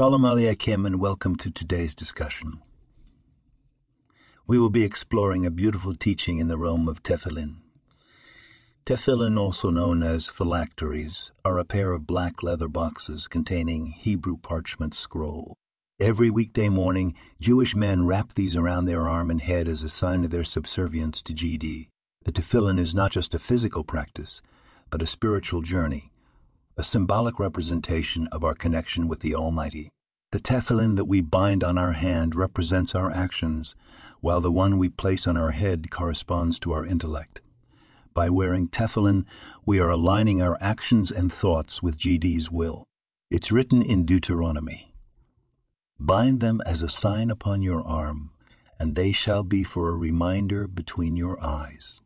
Shalom Aleichem and welcome to today's discussion. We will be exploring a beautiful teaching in the realm of tefillin. Tefillin, also known as phylacteries, are a pair of black leather boxes containing Hebrew parchment scroll. Every weekday morning, Jewish men wrap these around their arm and head as a sign of their subservience to GD. The tefillin is not just a physical practice, but a spiritual journey, a symbolic representation of our connection with the Almighty. The tefillin that we bind on our hand represents our actions, while the one we place on our head corresponds to our intellect. By wearing tefillin, we are aligning our actions and thoughts with GD's will. It's written in Deuteronomy Bind them as a sign upon your arm, and they shall be for a reminder between your eyes.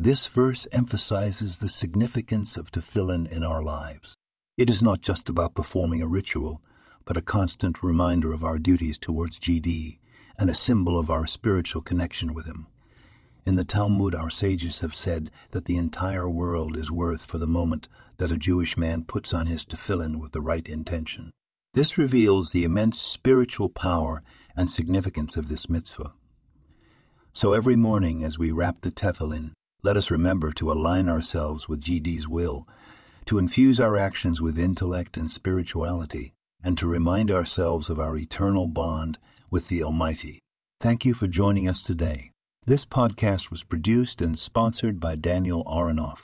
This verse emphasizes the significance of tefillin in our lives. It is not just about performing a ritual, but a constant reminder of our duties towards GD and a symbol of our spiritual connection with Him. In the Talmud, our sages have said that the entire world is worth for the moment that a Jewish man puts on his tefillin with the right intention. This reveals the immense spiritual power and significance of this mitzvah. So every morning, as we wrap the tefillin, let us remember to align ourselves with GD's will, to infuse our actions with intellect and spirituality, and to remind ourselves of our eternal bond with the Almighty. Thank you for joining us today. This podcast was produced and sponsored by Daniel Aronoff.